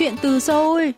chuyện từ Seoul.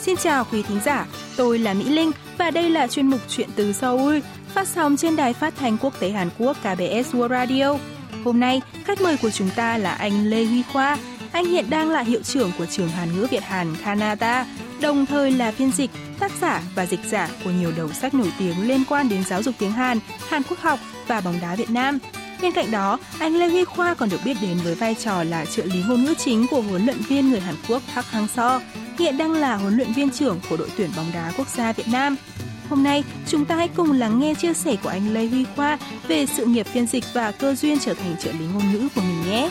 Xin chào quý thính giả, tôi là Mỹ Linh và đây là chuyên mục Chuyện từ Seoul phát sóng trên đài phát thanh quốc tế Hàn Quốc KBS World Radio. Hôm nay, khách mời của chúng ta là anh Lê Huy Khoa. Anh hiện đang là hiệu trưởng của trường Hàn ngữ Việt Hàn Canada, đồng thời là phiên dịch, tác giả và dịch giả của nhiều đầu sách nổi tiếng liên quan đến giáo dục tiếng Hàn, Hàn Quốc học và bóng đá Việt Nam. Bên cạnh đó, anh Lê Huy Khoa còn được biết đến với vai trò là trợ lý ngôn ngữ chính của huấn luyện viên người Hàn Quốc Park Hang-seo, hiện đang là huấn luyện viên trưởng của đội tuyển bóng đá quốc gia Việt Nam. Hôm nay, chúng ta hãy cùng lắng nghe chia sẻ của anh Lê Huy Khoa về sự nghiệp phiên dịch và cơ duyên trở thành trợ lý ngôn ngữ của mình nhé.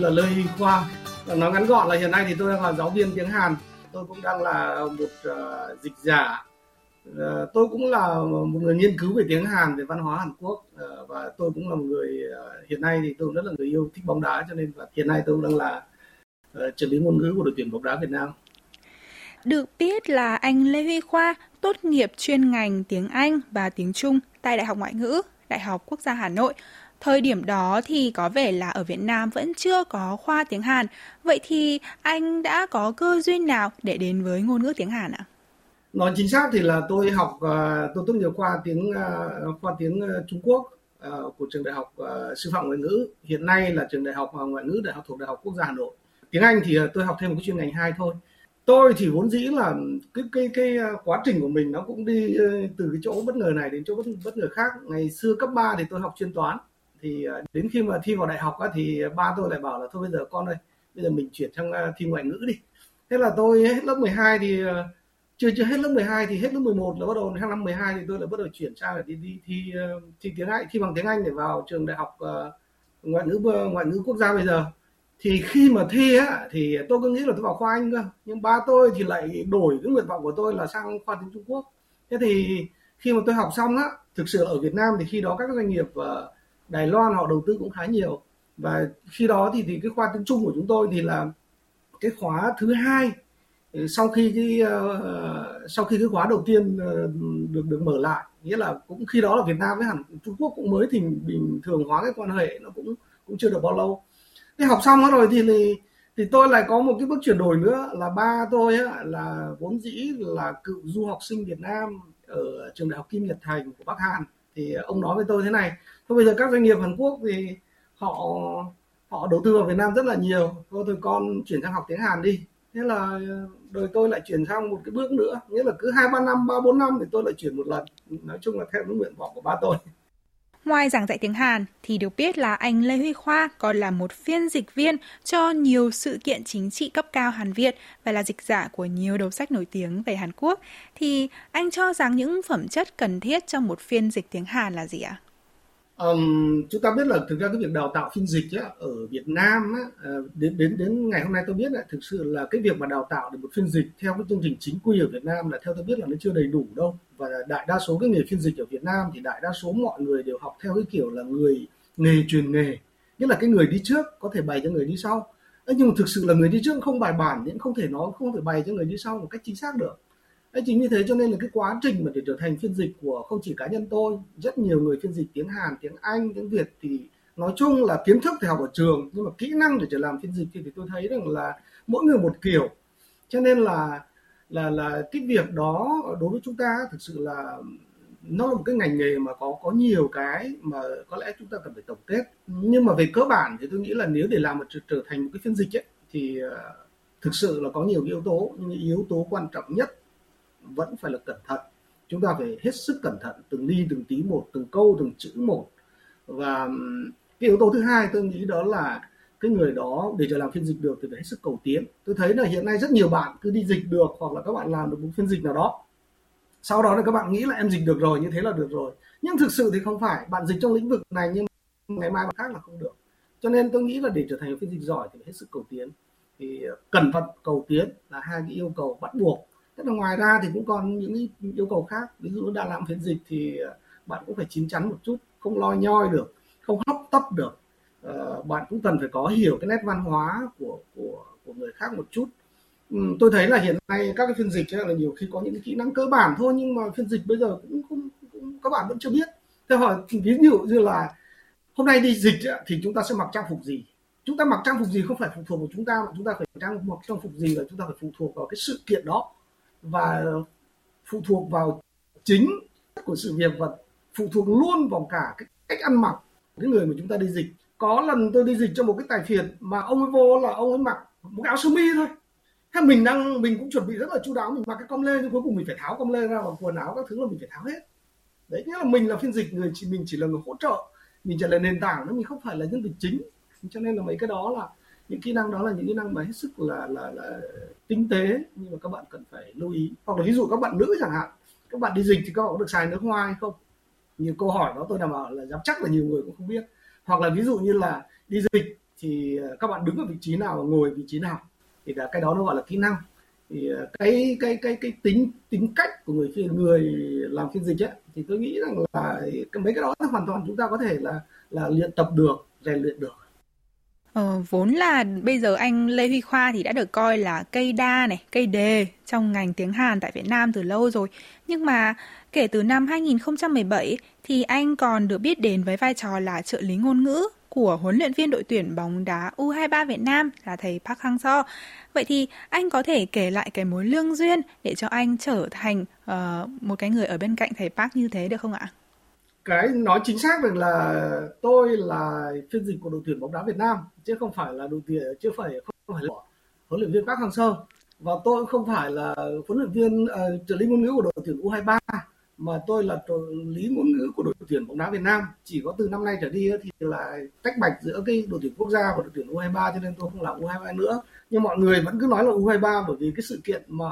Tôi là Lê Huy Khoa. Nói ngắn gọn là hiện nay thì tôi đang là giáo viên tiếng Hàn. Tôi cũng đang là một uh, dịch giả uh, tôi cũng là một người nghiên cứu về tiếng Hàn về văn hóa Hàn Quốc uh, và tôi cũng là một người uh, hiện nay thì tôi rất là người yêu thích bóng đá cho nên là hiện nay tôi cũng đang là trợ lý ngôn ngữ của đội tuyển bóng đá Việt Nam. Được biết là anh Lê Huy Khoa tốt nghiệp chuyên ngành tiếng Anh và tiếng Trung tại Đại học Ngoại ngữ, Đại học Quốc gia Hà Nội. Thời điểm đó thì có vẻ là ở Việt Nam vẫn chưa có khoa tiếng Hàn. Vậy thì anh đã có cơ duyên nào để đến với ngôn ngữ tiếng Hàn ạ? nói chính xác thì là tôi học ờ, tôi tốt nghiệp khoa tiếng ờ, khoa tiếng ờ, Trung Quốc của trường đại học sư phạm ngoại ngữ. Hiện nay là trường đại học ngoại ngữ đại học thuộc đại học quốc gia Hà Nội. Tiếng Anh thì tôi học thêm một cái chuyên ngành hai thôi. Tôi thì vốn dĩ là cái cái cái quá trình của mình nó cũng đi từ cái chỗ bất ngờ này đến chỗ bất, bất ngờ khác. Ngày xưa cấp 3 thì tôi học chuyên toán thì ờ, đến khi mà thi vào đại học á thì ba tôi lại bảo là thôi bây giờ con ơi bây giờ mình chuyển sang thi ngoại ngữ đi. Thế là tôi hết lớp 12 thì ờ, chưa chưa hết lớp 12 thì hết lớp 11 là bắt đầu sang năm 12 thì tôi lại bắt đầu chuyển sang để đi đi thi ờ, thi tiếng Anh thi bằng tiếng Anh để vào trường đại học ngoại ngữ ngoại ngữ quốc gia bây giờ. Thì khi mà thi á thì tôi cứ nghĩ là tôi vào khoa Anh cơ nhưng ba tôi thì lại đổi cái nguyện vọng của tôi là sang khoa tiếng Trung Quốc. Thế thì khi mà tôi học xong á thực sự ở Việt Nam thì khi đó các doanh nghiệp uh, Đài Loan họ đầu tư cũng khá nhiều. Và khi đó thì thì cái khoa tiếng Trung của chúng tôi thì là cái khóa thứ hai. Ừ, sau khi cái uh, sau khi cái khóa đầu tiên uh, được được mở lại nghĩa là cũng khi đó là Việt Nam với Hàn Trung Quốc cũng mới thì bình thường hóa cái quan hệ nó cũng cũng chưa được bao lâu. Thế học xong rồi thì, thì thì tôi lại có một cái bước chuyển đổi nữa là ba tôi á, là vốn dĩ là cựu du học sinh Việt Nam ở trường đại học Kim Nhật Thành của Bắc Hàn thì ông nói với tôi thế này, thôi bây giờ các doanh nghiệp Hàn Quốc thì họ họ đầu tư vào Việt Nam rất là nhiều. Thôi thôi, con chuyển sang học tiếng Hàn đi. Thế là ờ, đời tôi lại chuyển sang một cái bước nữa, nghĩa là cứ hai ba năm, ba bốn năm thì tôi lại chuyển một lần. Nói chung là theo cái nguyện vọng của ba tôi. Ngoài giảng dạy tiếng Hàn, thì được biết là anh Lê Huy Khoa còn là một phiên dịch viên cho nhiều sự kiện chính trị cấp cao Hàn Việt và là dịch giả của nhiều đầu sách nổi tiếng về Hàn Quốc. Thì anh cho rằng những phẩm chất cần thiết cho một phiên dịch tiếng Hàn là gì ạ? Um, chúng ta biết là thực ra cái việc đào tạo phiên dịch ấy, ở Việt Nam ấy, à, đến đến đến ngày hôm nay tôi biết là thực sự là cái việc mà đào tạo được một phiên dịch theo cái chương trình chính quy ở Việt Nam là theo tôi biết là nó chưa đầy đủ đâu. Và đại đa số cái nghề phiên dịch ở Việt Nam thì đại đa số mọi người đều học theo cái kiểu là người nghề truyền nghề. Nghĩa là cái người đi trước có thể bày cho người đi sau. Nhưng mà thực sự là người đi trước không bài bản thì cũng không thể nói không thể bày cho người đi sau một cách chính xác được. Đấy, chính vì thế cho nên là cái quá trình mà để trở thành phiên dịch của không chỉ cá nhân tôi rất nhiều người phiên dịch tiếng Hàn tiếng Anh tiếng Việt thì nói chung là kiến thức thì học ở trường nhưng mà kỹ năng để trở làm phiên dịch thì, thì tôi thấy rằng là mỗi người một kiểu. Cho nên là là là cái việc đó đối với chúng ta thực sự là nó là một cái ngành nghề mà có có nhiều cái mà có lẽ chúng ta cần phải tổng kết. Nhưng mà về cơ bản thì tôi nghĩ là nếu để làm một trở, thành một cái phiên dịch ấy, thì ờ, thực sự là có nhiều yếu tố nhưng yếu tố quan trọng nhất vẫn phải là cẩn thận. Chúng ta phải hết sức cẩn thận, từng ly, từng tí một, từng câu, từng chữ một. Và cái yếu tố thứ hai tôi nghĩ đó là cái người đó để trở làm phiên dịch được thì phải hết sức cầu tiến. Tôi thấy là hiện nay rất nhiều bạn cứ đi dịch được hoặc là các bạn làm được một phiên dịch nào đó. Sau đó là các bạn nghĩ là em dịch được rồi, như thế là được rồi. Nhưng thực sự thì không phải, bạn dịch trong lĩnh vực này nhưng ngày mai bạn khác là không được. Cho nên tôi nghĩ là để trở thành phiên dịch giỏi thì phải hết sức cầu tiến. Thì ờ, cẩn thận, cầu tiến là hai cái yêu cầu bắt buộc thế là ngoài ra thì cũng còn những yêu cầu khác. Ví dụ đã làm phiên dịch thì ờ, bạn cũng phải chín chắn một chút không lo nhoi được không hấp tấp được. Uh, bạn cũng cần phải có hiểu cái nét văn hóa của của của người khác một chút. Ừ, tôi thấy là hiện nay các cái phiên dịch là nhiều khi có những cái kỹ năng cơ bản thôi nhưng mà phiên dịch bây giờ cũng, cũng, cũng các bạn vẫn chưa biết. Thế hỏi ví dụ như là hôm nay đi dịch thì chúng ta sẽ mặc trang phục gì? Chúng ta mặc trang phục gì không phải phụ thuộc vào chúng ta mà chúng ta phải trang mặc trang phục gì là chúng ta phải phụ thuộc vào cái sự kiện đó và phụ thuộc vào chính của sự việc và phụ thuộc luôn vào cả cái cách ăn mặc của cái người mà chúng ta đi dịch. Có lần tôi đi dịch cho một cái tài phiệt mà ông ấy vô là ông ấy mặc một cái áo sơ mi thôi. Thế mình đang, mình cũng chuẩn bị rất là chu đáo, mình mặc cái com lê, nhưng cuối cùng mình phải tháo com lê ra và quần áo các thứ là mình phải tháo hết. Đấy, nghĩa là mình là phiên dịch, người chỉ, mình chỉ là người hỗ trợ, mình chỉ là nền tảng đó, mình không phải là nhân vật chính. Cho nên là mấy cái đó là những kỹ năng đó là những kỹ năng mà hết sức là là, là tinh tế nhưng mà các bạn cần phải lưu ý. Hoặc là ví dụ các bạn nữ chẳng hạn các bạn đi dịch thì các bạn có được xài nước hoa hay không? Nhiều câu hỏi đó tôi đảm bảo là dám chắc là nhiều người cũng không biết. Hoặc là ví dụ như là đi dịch thì ờ, các bạn đứng ở vị trí nào và ngồi vị trí nào? Thì là cái đó nó gọi là kỹ năng. Thì ờ, cái cái cái cái tính tính cách của người phiên người làm phiên dịch ấy thì tôi nghĩ rằng là cái mấy cái đó hoàn toàn chúng ta có thể là là luyện tập được rèn luyện được. Ờ, vốn là bây giờ anh Lê Huy Khoa thì đã được coi là cây đa này, cây đề trong ngành tiếng Hàn tại Việt Nam từ lâu rồi. Nhưng mà kể từ năm 2017 thì anh còn được biết đến với vai trò là trợ lý ngôn ngữ của huấn luyện viên đội tuyển bóng đá U23 Việt Nam là thầy Park Hang-seo. Vậy thì anh có thể kể lại cái mối lương duyên để cho anh trở thành uh, một cái người ở bên cạnh thầy Park như thế được không ạ? Cái nói chính xác được là tôi là phiên dịch của đội tuyển bóng đá Việt Nam chứ không phải là đội tuyển chứ phải không phải là huấn luyện viên Park Hang-seo. Và tôi cũng không phải là huấn luyện viên uh, trợ lý ngôn ngữ của đội tuyển U23 mà tôi là trợ lý ngôn ngữ của đội tuyển bóng đá Việt Nam. Chỉ có từ năm nay trở đi thì là tách bạch giữa cái đội tuyển quốc gia và đội tuyển U23 cho nên tôi không làm U23 nữa. Nhưng mọi người vẫn cứ nói là U23 bởi vì cái sự kiện mà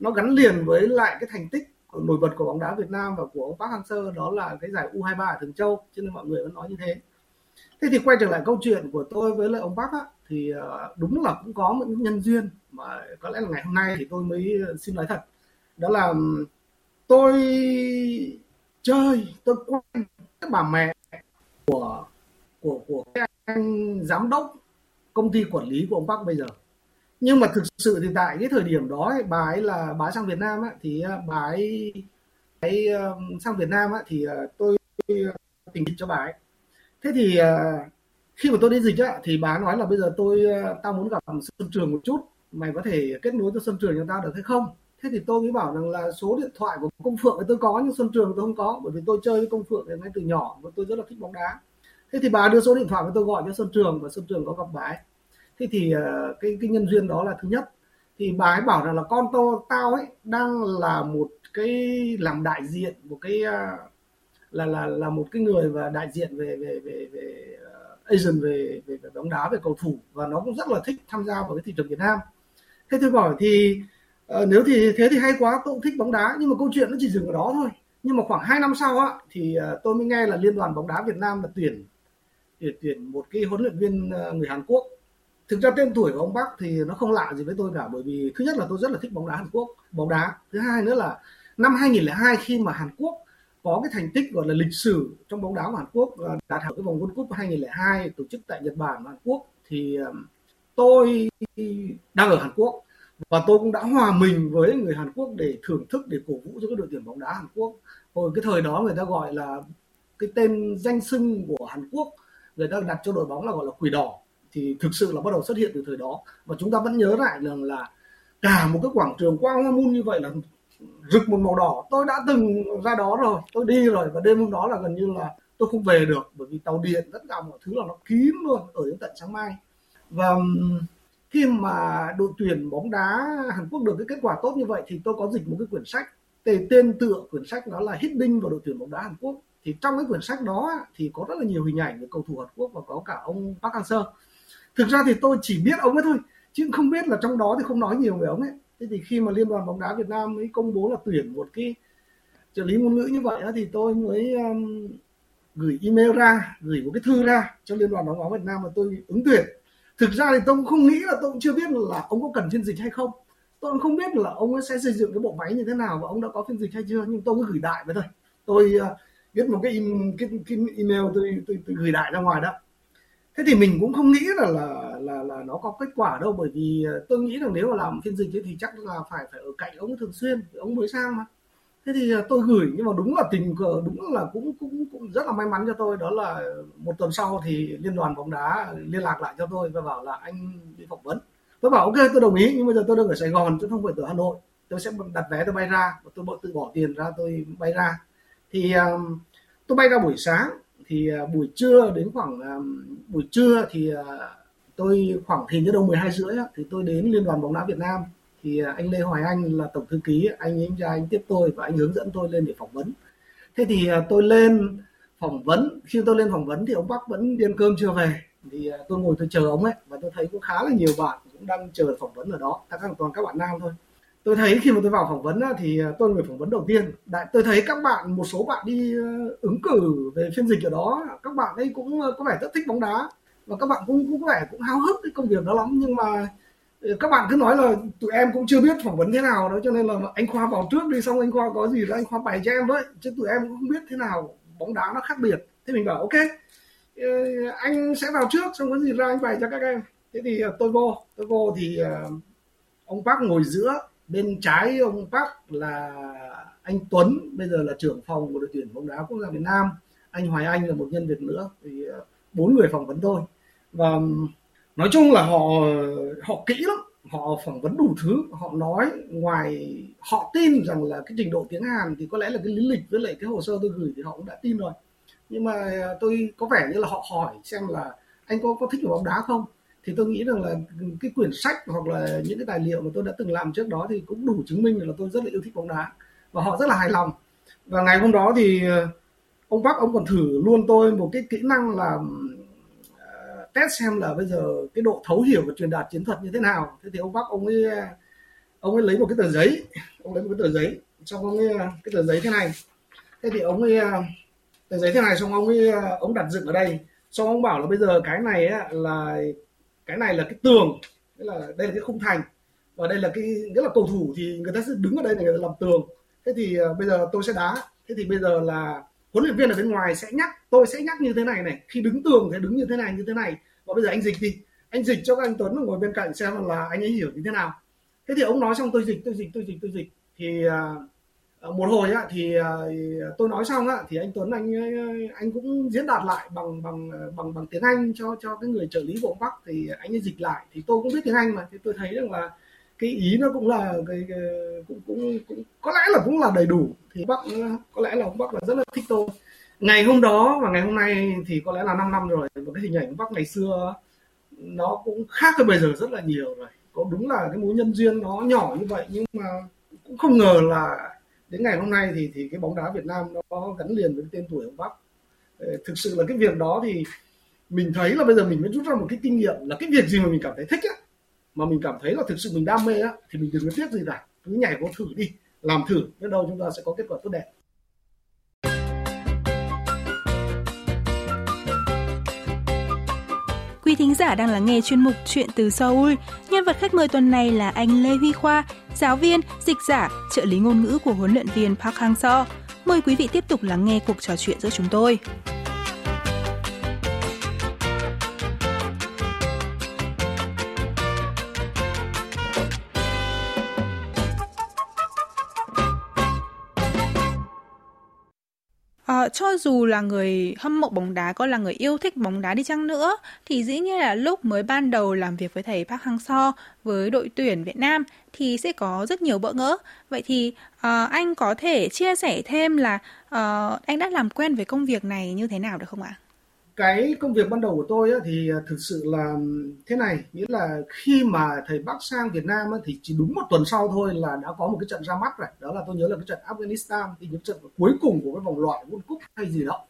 nó gắn liền với lại cái thành tích nổi bật của bóng đá Việt Nam và của ông Park Hang-seo đó là cái giải U23 ở Thường Châu cho nên mọi người vẫn nói như thế. Thế thì quay trở lại câu chuyện của tôi với lại ông Park á, thì ờ, đúng là cũng có một nhân duyên mà có lẽ là ngày hôm nay thì tôi mới ờ, xin nói thật. Đó là tôi chơi tôi quen các bà mẹ của của của cái anh giám đốc công ty quản lý của ông Park bây giờ nhưng mà thực sự thì tại cái thời điểm đó ấy, bà ấy là bà ấy sang Việt Nam ấy, thì à, bà ấy, bà ấy à, sang Việt Nam ấy, thì à, tôi tình dịch cho bà ấy. Thế thì khi mà tôi đi dịch ấy, thì bà nói là bây giờ tôi tao muốn gặp Xuân Trường một chút mày có thể kết nối cho Xuân Trường cho tao được hay không? Thế thì tôi mới bảo rằng là số điện thoại của công phượng thì tôi có nhưng Xuân Trường tôi không có bởi vì tôi chơi với công phượng từ ngay từ nhỏ và tôi rất là thích bóng đá. Thế thì bà đưa số điện thoại của tôi gọi cho Xuân Trường và Xuân Trường có gặp bà ấy thế thì ờ, cái cái nhân duyên đó là thứ nhất. Thì bà ấy bảo rằng là con to tao ấy đang là một cái làm đại diện một cái ờ, là là là một cái người và đại diện về về về về ờ, Asian về, về về bóng đá về cầu thủ. Và nó cũng rất là thích tham gia vào cái thị trường Việt Nam. Thế tôi hỏi thì uh, nếu thì thế thì hay quá tôi cũng thích bóng đá. Nhưng mà câu chuyện nó chỉ dừng ở đó thôi. Nhưng mà khoảng 2 năm sau á thì uh, tôi mới nghe là liên đoàn bóng đá Việt Nam là tuyển tuyển tuyển một cái huấn luyện viên người Hàn Quốc thực ra tên tuổi của ông Bắc thì nó không lạ gì với tôi cả, bởi vì thứ nhất là tôi rất là thích bóng đá Hàn Quốc, bóng đá. Thứ hai nữa là năm 2002 khi mà Hàn Quốc có cái thành tích gọi là lịch sử trong bóng đá của Hàn Quốc ờ, đạt được cái vòng World Cup 2002 tổ chức tại Nhật Bản và Hàn Quốc, thì tôi đang ở Hàn Quốc và tôi cũng đã hòa mình với người Hàn Quốc để thưởng thức, để cổ vũ cho các đội tuyển bóng đá Hàn Quốc. Hồi cái thời đó người ta gọi là cái tên danh sưng của Hàn Quốc, người ta đặt cho đội bóng là gọi là quỷ đỏ thì thực sự là bắt đầu xuất hiện từ thời đó. Và chúng ta vẫn nhớ lại rằng là cả một cái quảng trường quang hoa mun như vậy là rực một màu đỏ. Tôi đã từng ra đó rồi, tôi đi rồi và đêm hôm đó là gần như là tôi không về được bởi vì tàu điện tất cả mọi thứ là nó kín luôn ở đến tận sáng mai. Và khi mà đội tuyển bóng đá Hàn Quốc được cái kết quả tốt như vậy thì tôi có dịch một cái quyển sách tên tên tựa quyển sách đó là Hitting vào đội tuyển bóng đá Hàn Quốc. Thì trong cái quyển sách đó thì có rất là nhiều hình ảnh về cầu thủ Hàn Quốc và có cả ông Park Hang-seo thực ra thì tôi chỉ biết ông ấy thôi chứ không biết là trong đó thì không nói nhiều về ông ấy. Thế thì khi mà liên đoàn bóng đá Việt Nam mới công bố là tuyển một cái trợ lý ngôn ngữ như vậy thì tôi mới um, gửi email ra gửi một cái thư ra cho liên đoàn bóng đá Việt Nam mà tôi ứng tuyển. Thực ra thì tôi cũng không nghĩ là tôi cũng chưa biết là ông có cần phiên dịch hay không. Tôi cũng không biết là ông ấy sẽ xây dựng cái bộ máy như thế nào và ông đã có phiên dịch hay chưa nhưng tôi cứ gửi đại vậy thôi. Tôi uh, viết một cái, cái, cái email tôi, tôi, tôi gửi đại ra ngoài đó thế thì mình cũng không nghĩ là là là là nó có kết quả đâu, bởi vì ờ, tôi nghĩ rằng nếu mà làm phiên dịch thì chắc là phải phải ở cạnh ông thường xuyên ông mới sang mà. Thế thì ờ, tôi gửi, nhưng mà đúng là tình cờ, đúng là cũng cũng cũng rất là may mắn cho tôi, đó là một tuần sau thì liên đoàn bóng đá liên lạc lại cho tôi và bảo là anh đi phỏng vấn. Tôi bảo, ok, tôi đồng ý, nhưng bây giờ tôi đang ở sài gòn, chứ không phải ở hà nội. Tôi sẽ đặt vé tôi bay ra, và tôi tự bỏ tiền ra tôi bay ra. Thì ờ, tôi bay ra buổi sáng thì à, buổi trưa đến khoảng à, buổi trưa thì à, tôi khoảng thì như đâu 12 rưỡi thì tôi đến liên đoàn bóng đá Việt Nam. Thì anh Lê Hoài Anh là tổng thư ký, anh ấy ra anh tiếp tôi và anh hướng dẫn tôi lên để phỏng vấn. Thế thì tôi lên phỏng vấn. Khi tôi lên phỏng vấn thì ông Bắc vẫn đi ăn cơm chưa về. Thì tôi ngồi tôi chờ ông ấy và tôi thấy cũng khá là nhiều bạn cũng đang chờ phỏng vấn ở đó. Tất cả toàn các bạn nam thôi tôi thấy khi mà tôi vào phỏng vấn thì à, tôi là người phỏng vấn đầu tiên. Đại, tôi thấy các bạn một số bạn đi à, ứng cử về phiên dịch ở đó các bạn ấy cũng à, có vẻ rất thích bóng đá. Và các bạn cũng cũng có vẻ cũng háo hức cái công việc đó lắm. Nhưng mà các bạn cứ nói là tụi em cũng chưa biết phỏng vấn thế nào đó cho nên là anh khoa vào trước đi xong anh khoa có gì là anh khoa bày cho em với. Chứ tụi em cũng không biết thế nào bóng đá nó khác biệt. Thế mình bảo ok ờ, anh sẽ vào trước xong có gì ra anh bày cho các em. Thế thì tôi vô tôi vô thì ông bác ngồi giữa bên trái ông Park là anh Tuấn, bây giờ là trưởng phòng của đội tuyển bóng đá quốc gia Việt Nam. Anh Hoài Anh là một nhân việc nữa, thì ờ, bốn người phỏng vấn tôi và nói chung là họ họ kỹ lắm, họ phỏng vấn đủ thứ, họ nói ngoài, họ tin rằng là cái trình độ tiếng Hàn thì có lẽ là cái lý lịch với lại cái hồ sơ tôi gửi thì họ cũng đã tin rồi. Nhưng mà ờ, tôi có vẻ như là họ hỏi xem là anh có có thích bóng đá không? Thì tôi nghĩ rằng là cái quyển sách hoặc là những cái tài liệu mà tôi đã từng làm trước đó thì cũng đủ chứng minh là tôi rất là yêu thích bóng đá và họ rất là hài lòng. Và ngày hôm đó thì ờ, ông Park ông còn thử luôn tôi một cái kỹ năng là ờ, test xem là bây giờ cái độ thấu hiểu và truyền đạt chiến thuật như thế nào. Thế thì ông Park ông ấy ờ, ông ấy lấy một cái tờ giấy ông lấy một cái tờ giấy xong ông ấy cái tờ giấy thế này. Thế thì ông ấy tờ giấy thế này xong ông ấy ông đặt dựng ở đây. Xong ông bảo là bây giờ cái này á, là cái này là cái tường đây là đây là cái khung thành. Và đây là cái nghĩa là cầu thủ thì người ta sẽ đứng ở đây để người ta làm tường. Thế thì uh, bây giờ tôi sẽ đá. Thế thì bây giờ là huấn luyện viên ở bên ngoài sẽ nhắc tôi sẽ nhắc như thế này này. Khi đứng tường thì đứng như thế này như thế này. Và bây giờ anh dịch đi. Anh dịch cho các anh Tuấn ngồi bên cạnh xem là anh ấy hiểu như thế nào. Thế thì ông nói xong tôi dịch tôi dịch tôi dịch tôi dịch. Thì uh, Ờ, một hồi á thì ờ, tôi nói xong á thì anh Tuấn anh ờ, anh cũng diễn đạt lại bằng bằng bằng bằng tiếng Anh cho cho cái người trợ lý của ông Bắc thì anh ấy dịch lại thì tôi cũng biết tiếng Anh mà thì tôi thấy rằng là cái ý nó cũng là cái, cái cũng, cũng cũng có lẽ là cũng là đầy đủ. Thì Bắc có lẽ là ông Bắc là rất là thích tôi. Ngày hôm đó và ngày hôm nay thì có lẽ là 5 năm rồi và cái hình ảnh Bắc ngày xưa nó cũng khác hơn bây giờ rất là nhiều rồi. Có đúng là cái mối nhân duyên nó nhỏ như vậy nhưng mà cũng không ngờ là đến ngày hôm nay thì thì cái bóng đá Việt Nam nó gắn liền với tên tuổi ông Bắc. Ờ, thực sự là cái việc đó thì mình thấy là bây giờ mình mới rút ra một cái kinh nghiệm là cái việc gì mà mình cảm thấy thích á. Mà mình cảm thấy là thực sự mình đam mê á, thì mình đừng có tiếc gì cả. Cứ nhảy vô thử đi, làm thử, biết đâu chúng ta sẽ có kết quả tốt đẹp. Thính giả đang lắng nghe chuyên mục Chuyện từ Seoul. Nhân vật khách mời tuần này là anh Lê Huy Khoa, giáo viên, dịch giả, trợ lý ngôn ngữ của huấn luyện viên Park Hang-seo. Mời quý vị tiếp tục lắng nghe cuộc trò chuyện giữa chúng tôi. Cho dù là người hâm mộ bóng đá có là người yêu thích bóng đá đi chăng nữa thì dĩ nhiên là lúc mới ban đầu làm việc với thầy Park Hang-seo với đội tuyển Việt Nam thì sẽ có rất nhiều bỡ ngỡ. Vậy thì uh, anh có thể chia sẻ thêm là uh, anh đã làm quen với công việc này như thế nào được không ạ? Cái công việc ban đầu của tôi á, thì à, thực sự là thế này nghĩa là khi mà thầy Bắc sang Việt Nam á, thì chỉ đúng một tuần sau thôi là đã có một cái trận ra mắt rồi. Đó là tôi nhớ là cái trận Afghanistan thì những trận cuối cùng của cái vòng loại World Cup hay gì đó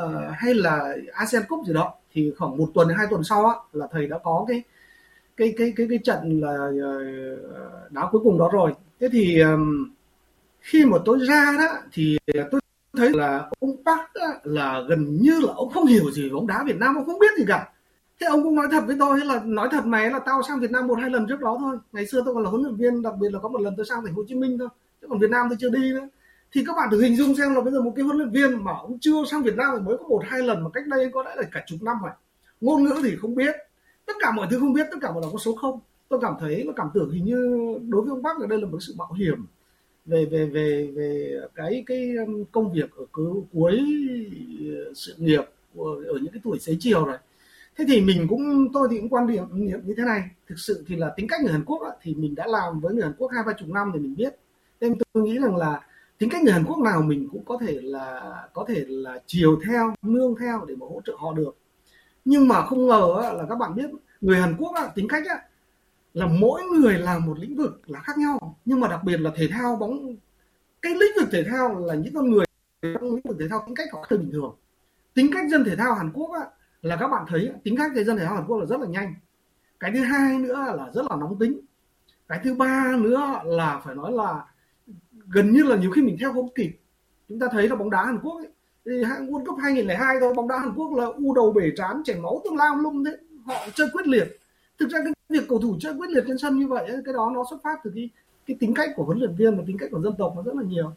uh, hay là ASEAN Cup gì đó thì khoảng một tuần hai tuần sau á, là thầy đã có cái cái cái cái cái trận là ờ, đá cuối cùng đó rồi. Thế thì um, khi mà tôi ra đó thì à, tôi thấy là ông Park là gần như là ông không hiểu gì về bóng đá Việt Nam, ông không biết gì cả. Thế ông cũng nói thật với tôi là nói thật mày là tao sang Việt Nam một hai lần trước đó thôi. Ngày xưa tôi còn là huấn luyện viên, đặc biệt là có một lần tôi sang thành phố Hồ Chí Minh thôi. Chứ còn Việt Nam tôi chưa đi nữa. Thì các bạn thử hình dung xem là bây giờ một cái huấn luyện viên mà ông chưa sang Việt Nam thì mới có một hai lần mà cách đây có lẽ là cả chục năm rồi. Ngôn ngữ thì không biết. Tất cả mọi thứ không biết, tất cả mọi là con số không. Tôi cảm thấy và cảm tưởng hình như đối với ông bác là đây là một sự mạo hiểm về về về về cái cái um, công việc ở cuối uh, sự nghiệp ở những cái tuổi xế chiều rồi thế thì mình cũng tôi thì cũng quan điểm như thế này. Thực sự thì là tính cách người Hàn Quốc đó, thì mình đã làm với người Hàn Quốc hai ba chục năm thì mình biết. Nên tôi nghĩ rằng là tính cách người Hàn Quốc nào mình cũng có thể là có thể là chiều theo nương theo để mà hỗ trợ họ được. Nhưng mà không ngờ là các bạn biết người Hàn Quốc tính cách á, là mỗi người làm một lĩnh vực là khác nhau. Nhưng mà đặc biệt là thể thao bóng cái lĩnh vực thể thao là những con người trong lĩnh vực thể thao tính cách họ hơi bình thường. Tính cách dân thể thao Hàn Quốc á, là các bạn thấy tính cách người dân thể thao Hàn Quốc là rất là nhanh. Cái thứ hai nữa là rất là nóng tính. Cái thứ ba nữa là phải nói là gần như là nhiều khi mình theo không kịp. Chúng ta thấy là bóng đá Hàn Quốc ấy, thì World Cup 2002 thôi bóng đá Hàn Quốc là u đầu bể trán chảy máu tương lao lung thế họ chơi quyết liệt thực ra cái việc cầu thủ chơi quyết liệt trên sân như vậy cái đó nó xuất phát từ cái cái tính cách của huấn luyện viên và tính cách của dân tộc nó rất là nhiều.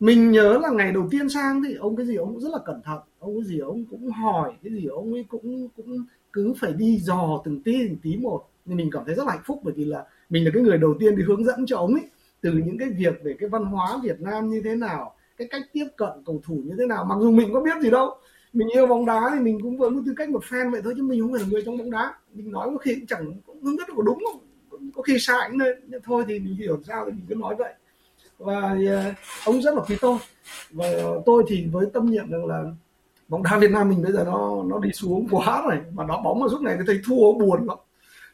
Mình nhớ là ngày đầu tiên sang thì ông cái gì ông cũng rất là cẩn thận, ông cái gì ông cũng hỏi, cái gì ông ấy cũng cũng cứ phải đi dò từng tí từng tí một. Nên mình cảm thấy rất là hạnh phúc bởi vì là mình là cái người đầu tiên đi hướng dẫn cho ông ấy từ những cái việc về cái văn hóa Việt Nam như thế nào, cái cách tiếp cận cầu thủ như thế nào. Mặc dù mình có biết gì đâu, mình yêu bóng đá thì mình cũng với tư cách một fan vậy thôi, chứ mình không phải là người trong bóng đá mình nói có khi cũng chẳng không biết có đúng không? Có khi sai cũng nên thôi thì mình hiểu sao thì mình cứ nói vậy. Và uh, ông rất là quý tôi. Và tôi thì với tâm niệm rằng là bóng đá Việt Nam mình bây giờ nó nó đi xuống quá rồi mà nó bóng mà lúc này thấy thua buồn lắm.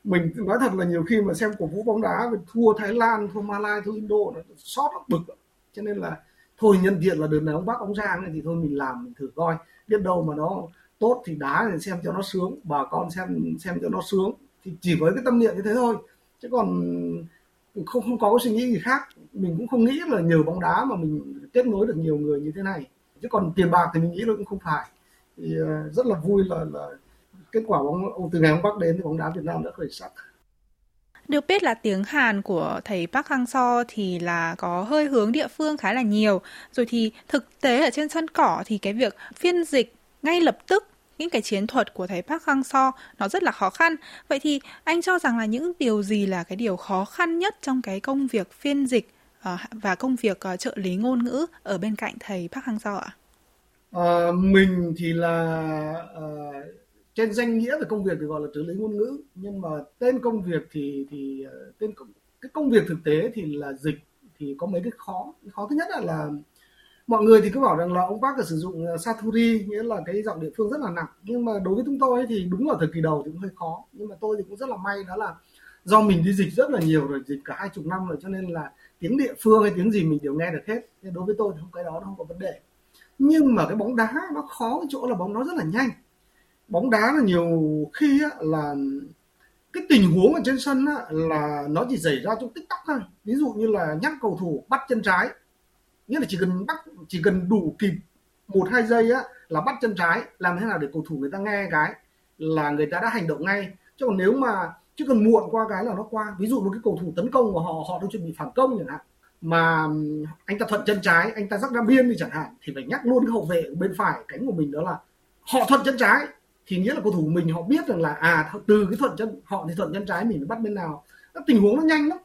Mình nói thật là nhiều khi mà xem cổ vũ bóng đá thua Thái Lan thua Malai thua Indo nó sót nó bực cho nên là thôi nhân tiện là đợt này ông bác ông Giang thì thôi mình làm mình thử coi. Biết đâu mà nó tốt thì đá thì xem cho nó sướng, bà con xem xem cho nó sướng. Thì chỉ với cái tâm niệm như thế thôi. Chứ còn không không có cái suy nghĩ gì khác. Mình cũng không nghĩ là nhờ bóng đá mà mình kết nối được nhiều người như thế này. Chứ còn tiền bạc thì mình nghĩ là cũng không phải. Thì ờ, rất là vui là là kết quả bóng, từ ngày hôm bắc đến thì bóng đá Việt Nam đã khởi sắc. Được biết là tiếng Hàn của thầy Park Hang-seo thì là có hơi hướng địa phương khá là nhiều. Rồi thì thực tế ở trên sân cỏ thì cái việc phiên dịch ngay lập tức những cái chiến thuật của thầy Park Hang-seo nó rất là khó khăn. Vậy thì anh cho rằng là những điều gì là cái điều khó khăn nhất trong cái công việc phiên dịch uh, và công việc uh, trợ lý ngôn ngữ ở bên cạnh thầy Park Hang-seo ạ? À, mình thì là uh, trên danh nghĩa về công việc thì gọi là trợ lý ngôn ngữ nhưng mà tên công việc thì thì tên cái công việc thực tế thì là dịch thì có mấy cái khó khó thứ nhất là, là mọi người thì cứ bảo rằng là ông bác sử dụng ờ, Saturi nghĩa là cái giọng địa phương rất là nặng. Nhưng mà đối với chúng tôi ấy, thì đúng là thời kỳ đầu thì cũng hơi khó. Nhưng mà tôi thì cũng rất là may đó là do mình đi dịch rất là nhiều rồi dịch cả hai chục năm rồi cho nên là tiếng địa phương hay tiếng gì mình đều nghe được hết. Nên đối với tôi thì không cái đó nó không có vấn đề. Nhưng mà cái bóng đá nó khó cái chỗ là bóng nó rất là nhanh. Bóng đá là nhiều khi á, là cái tình huống ở trên sân á, là nó chỉ xảy ra trong tích tắc thôi. Ví dụ như là nhắc cầu thủ bắt chân trái nghĩa là chỉ cần bắt, chỉ cần đủ kịp một, hai giây á, là bắt chân trái, làm thế nào để cầu thủ người ta nghe cái, là người ta đã hành động ngay. Chứ còn nếu mà chứ cần muộn qua cái là nó qua. Ví dụ một cái cầu thủ tấn công của họ họ đang chuẩn bị phản công chẳng hạn, mà anh ta thuận chân trái, anh ta rắc ra biên đi chẳng hạn, thì phải nhắc luôn cái hậu vệ bên phải, cánh của mình đó là họ thuận chân trái. Thì nghĩa là cầu thủ mình họ biết rằng là à từ cái thuận chân, họ thì thuận chân trái mình bắt bên nào. Các tình huống nó nhanh lắm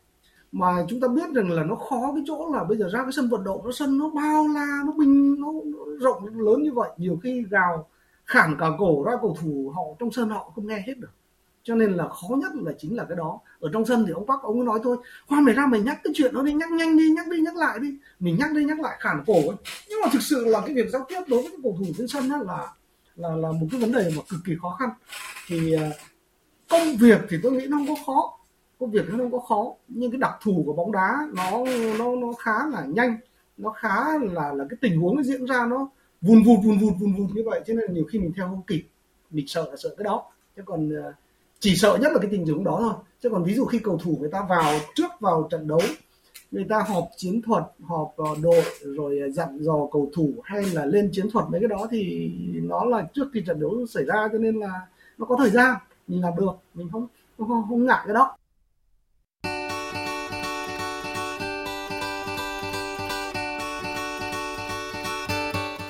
mà chúng ta biết rằng là nó khó cái chỗ là bây giờ ra cái sân vận động nó sân nó bao la nó bình nó, nó rộng lớn như vậy. Nhiều khi gào khản cả cổ ra cầu thủ họ trong sân họ không nghe hết được. Cho nên là khó nhất là chính là cái đó. Ở trong sân thì ông bác ông nói thôi khoan mày ra mày nhắc cái chuyện đó đi nhắc nhanh đi nhắc đi nhắc lại đi. Mình nhắc đi nhắc lại khản cổ ấy. Nhưng mà thực sự là cái việc giao tiếp đối với cái cầu thủ trên sân đó là là là một cái vấn đề mà cực kỳ khó khăn. Thì à, công việc thì tôi nghĩ nó không có khó công việc nó không có khó nhưng cái đặc thù của bóng đá nó nó nó khá là nhanh nó khá là là cái tình huống nó diễn ra nó vùn vụt vùn vụt vùn vụt như vậy. Cho nên nhiều khi mình theo không kịp mình sợ là sợ cái đó. Chứ còn ờ, chỉ sợ nhất là cái tình huống đó thôi. Chứ còn ví dụ khi cầu thủ người ta vào trước vào trận đấu người ta họp chiến thuật họp ờ, đội rồi ờ, dặn dò cầu thủ hay là lên chiến thuật mấy cái đó thì nó là trước khi trận đấu xảy ra cho nên là nó có thời gian mình làm được mình không không, không ngại cái đó.